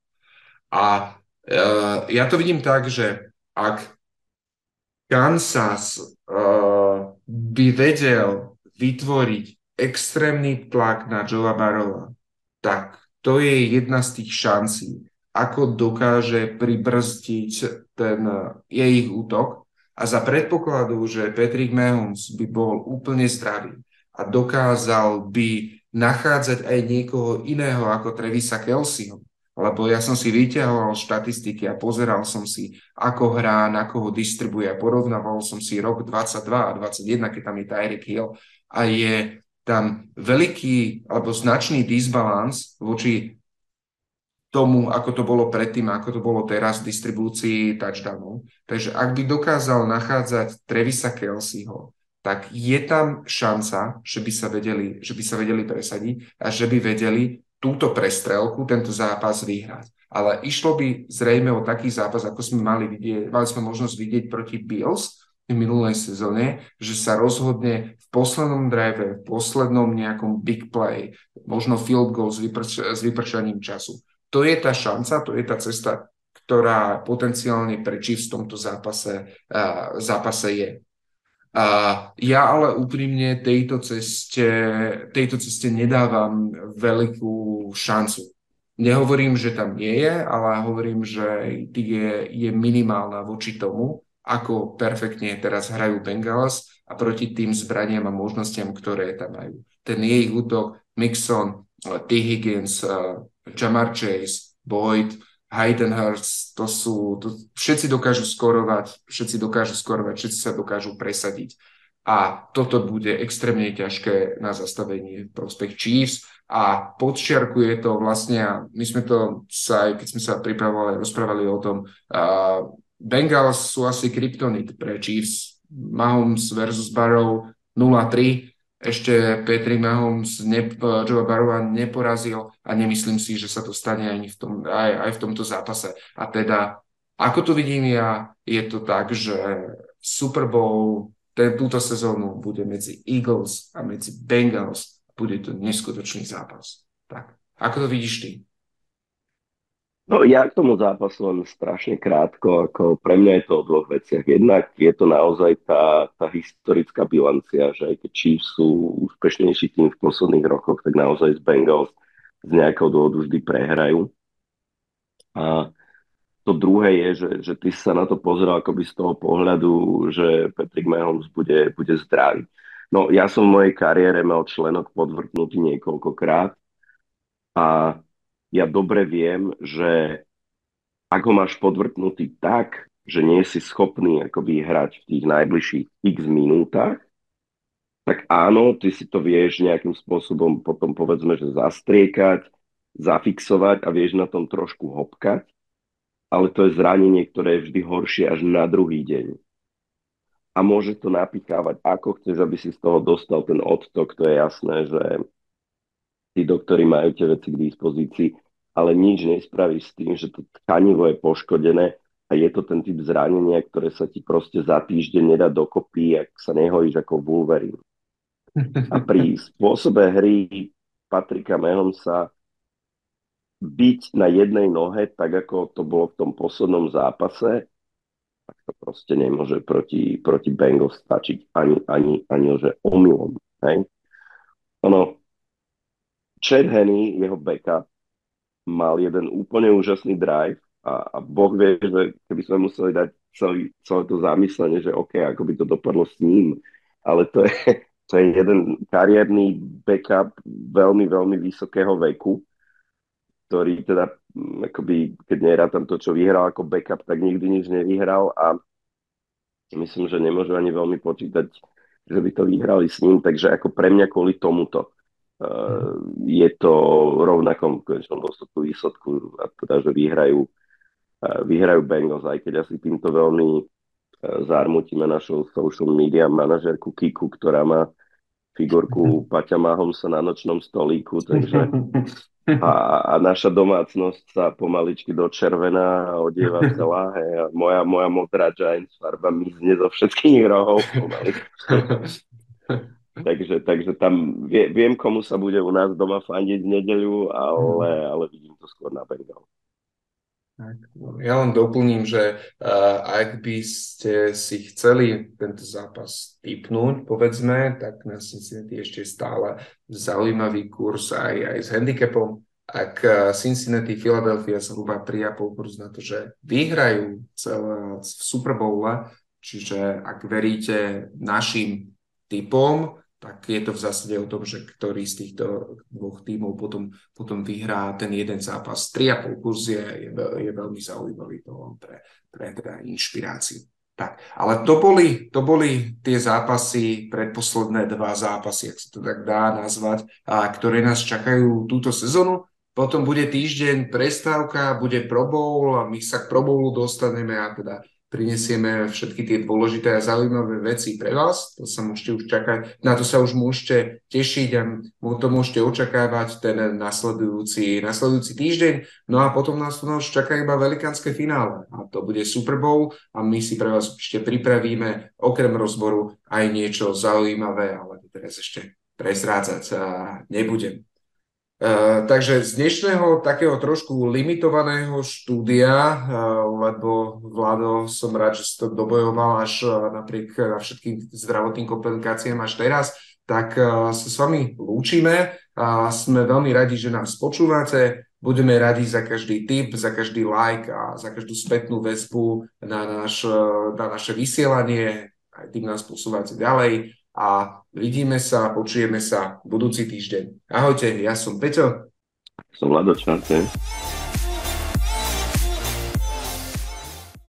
A uh, ja to vidím tak, že ak Kansas by vedel vytvoriť extrémny tlak na Joea Barova, tak to je jedna z tých šancí, ako dokáže pribrzdiť ten jej ich útok. A za predpokladu, že Patrick Mahomes by bol úplne zdravý a dokázal by nachádzať aj niekoho iného ako Trevisa Kelseyho, lebo ja som si vyťahoval štatistiky a pozeral som si, ako hrá, na koho distribuje porovnával som si rok 22 a 21, keď tam je Tyreek Hill a je tam veľký alebo značný disbalans voči tomu, ako to bolo predtým, ako to bolo teraz v distribúcii touchdownov. Takže ak by dokázal nachádzať Trevisa Kelseyho, tak je tam šanca, že by sa vedeli, že by sa vedeli presadiť a že by vedeli túto prestrelku, tento zápas vyhrať. Ale išlo by zrejme o taký zápas, ako sme mali vidieť, mali sme možnosť vidieť proti Bills minulej sezóne, že sa rozhodne v poslednom drive, v poslednom nejakom big play, možno field goal s, vyprč- s vyprčaním času. To je tá šanca, to je tá cesta, ktorá potenciálne pre Chiefs v tomto zápase, uh, zápase je. A ja ale úprimne tejto ceste, tejto ceste nedávam veľkú šancu. Nehovorím, že tam nie je, ale hovorím, že je, je minimálna voči tomu, ako perfektne teraz hrajú Bengals a proti tým zbraniam a možnostiam, ktoré tam majú. Ten jej útok, Mixon, T. Higgins, Jamar Chase, Boyd, Heidenhurst, to sú, to, všetci dokážu skorovať, všetci dokážu skorovať, všetci sa dokážu presadiť. A toto bude extrémne ťažké na zastavenie prospech Chiefs a podčiarkuje to vlastne, my sme to sa keď sme sa pripravovali, rozprávali o tom, uh, Bengals sú asi kryptonit pre Chiefs, Mahomes versus Barrow 0-3, ešte Petri Mahomes ne, Joe Barova neporazil a nemyslím si, že sa to stane ani v tom, aj, aj v tomto zápase. A teda, ako to vidím ja, je to tak, že Super Bowl ten, túto sezónu bude medzi Eagles a medzi Bengals. Bude to neskutočný zápas. Tak, ako to vidíš ty? No ja k tomu zápasu len strašne krátko, ako pre mňa je to o dvoch veciach. Jednak je to naozaj tá, tá historická bilancia, že aj keď Chiefs sú úspešnejší tým v posledných rokoch, tak naozaj z Bengals z nejakého dôvodu vždy prehrajú. A to druhé je, že, že ty sa na to pozeral akoby z toho pohľadu, že Patrick Mahomes bude, bude zdravý. No ja som v mojej kariére mal členok podvrtnutý niekoľkokrát a ja dobre viem, že ak ho máš podvrtnutý tak, že nie si schopný akoby hrať v tých najbližších x minútach, tak áno, ty si to vieš nejakým spôsobom potom povedzme, že zastriekať, zafixovať a vieš na tom trošku hopkať, ale to je zranenie, ktoré je vždy horšie až na druhý deň. A môže to napíkávať, ako chceš, aby si z toho dostal ten odtok, to je jasné, že tí doktori majú tie veci k dispozícii, ale nič nespravíš s tým, že to tkanivo je poškodené a je to ten typ zranenia, ktoré sa ti proste za týždeň nedá dokopy, ak sa nehojíš ako Wolverine. A pri spôsobe hry Patrika Mahomesa byť na jednej nohe, tak ako to bolo v tom poslednom zápase, tak to proste nemôže proti, proti Bengals stačiť ani, ani, ani že omylom. Hej? Ono, Chad Henney, jeho backup, mal jeden úplne úžasný drive a, a Boh vie, že keby sme museli dať celý, celé to zamyslenie, že OK, ako by to dopadlo s ním, ale to je, to je jeden kariérny backup veľmi, veľmi vysokého veku, ktorý teda, mm, akoby, keď nerátam to, čo vyhral ako backup, tak nikdy nič nevyhral a myslím, že nemôžu ani veľmi počítať, že by to vyhrali s ním, takže ako pre mňa kvôli tomuto je to rovnakom konečnom dôsledku výsledku a teda, že vyhrajú, uh, vyhrajú Bengals, aj keď asi týmto veľmi uh, zármutíme našu social media manažerku Kiku, ktorá má figurku *laughs* Paťa Mahomsa na nočnom stolíku, takže a, a naša domácnosť sa pomaličky dočervená a odieva celá. Hej, a moja, moja modrá Giants farba mizne zo všetkých rohov *laughs* takže, takže tam vie, viem, komu sa bude u nás doma fandiť v nedeľu, ale, ale vidím to skôr na Bengal. Ja len doplním, že uh, ak by ste si chceli tento zápas typnúť, povedzme, tak na Cincinnati ešte stále zaujímavý kurz aj, aj s handicapom. Ak Cincinnati, Philadelphia zhruba 3,5 kurz na to, že vyhrajú celé v Super Bowle, čiže ak veríte našim typom, tak je to v zásade o tom, že ktorý z týchto dvoch tímov potom, potom vyhrá ten jeden zápas. 3,5 kurz je, je, je veľmi zaujímavý to pre, pre teda inšpiráciu. Tak, ale to boli, to boli tie zápasy, predposledné dva zápasy, ak sa to tak dá nazvať, a ktoré nás čakajú túto sezónu. Potom bude týždeň prestávka, bude Pro a my sa k Pro dostaneme a teda prinesieme všetky tie dôležité a zaujímavé veci pre vás. To sa môžete už čakať, na to sa už môžete tešiť a to môžete očakávať ten nasledujúci, nasledujúci týždeň. No a potom nás tu už čaká iba velikánske finále a to bude Super Bowl a my si pre vás ešte pripravíme okrem rozboru aj niečo zaujímavé, ale teraz ešte prezrádzať nebudem. Uh, takže z dnešného takého trošku limitovaného štúdia, uh, lebo Vlado, som rád, že si to dobojoval až uh, napriek uh, všetkým zdravotným komplikáciám až teraz, tak sa s vami lúčime a sme veľmi radi, že nás počúvate. Budeme radi za každý tip, za každý like a za každú spätnú väzbu na, naš, na naše vysielanie. Aj tým nás posúvate ďalej a vidíme sa, počujeme sa budúci týždeň. Ahojte, ja som Peťo. Som Vlado Čante.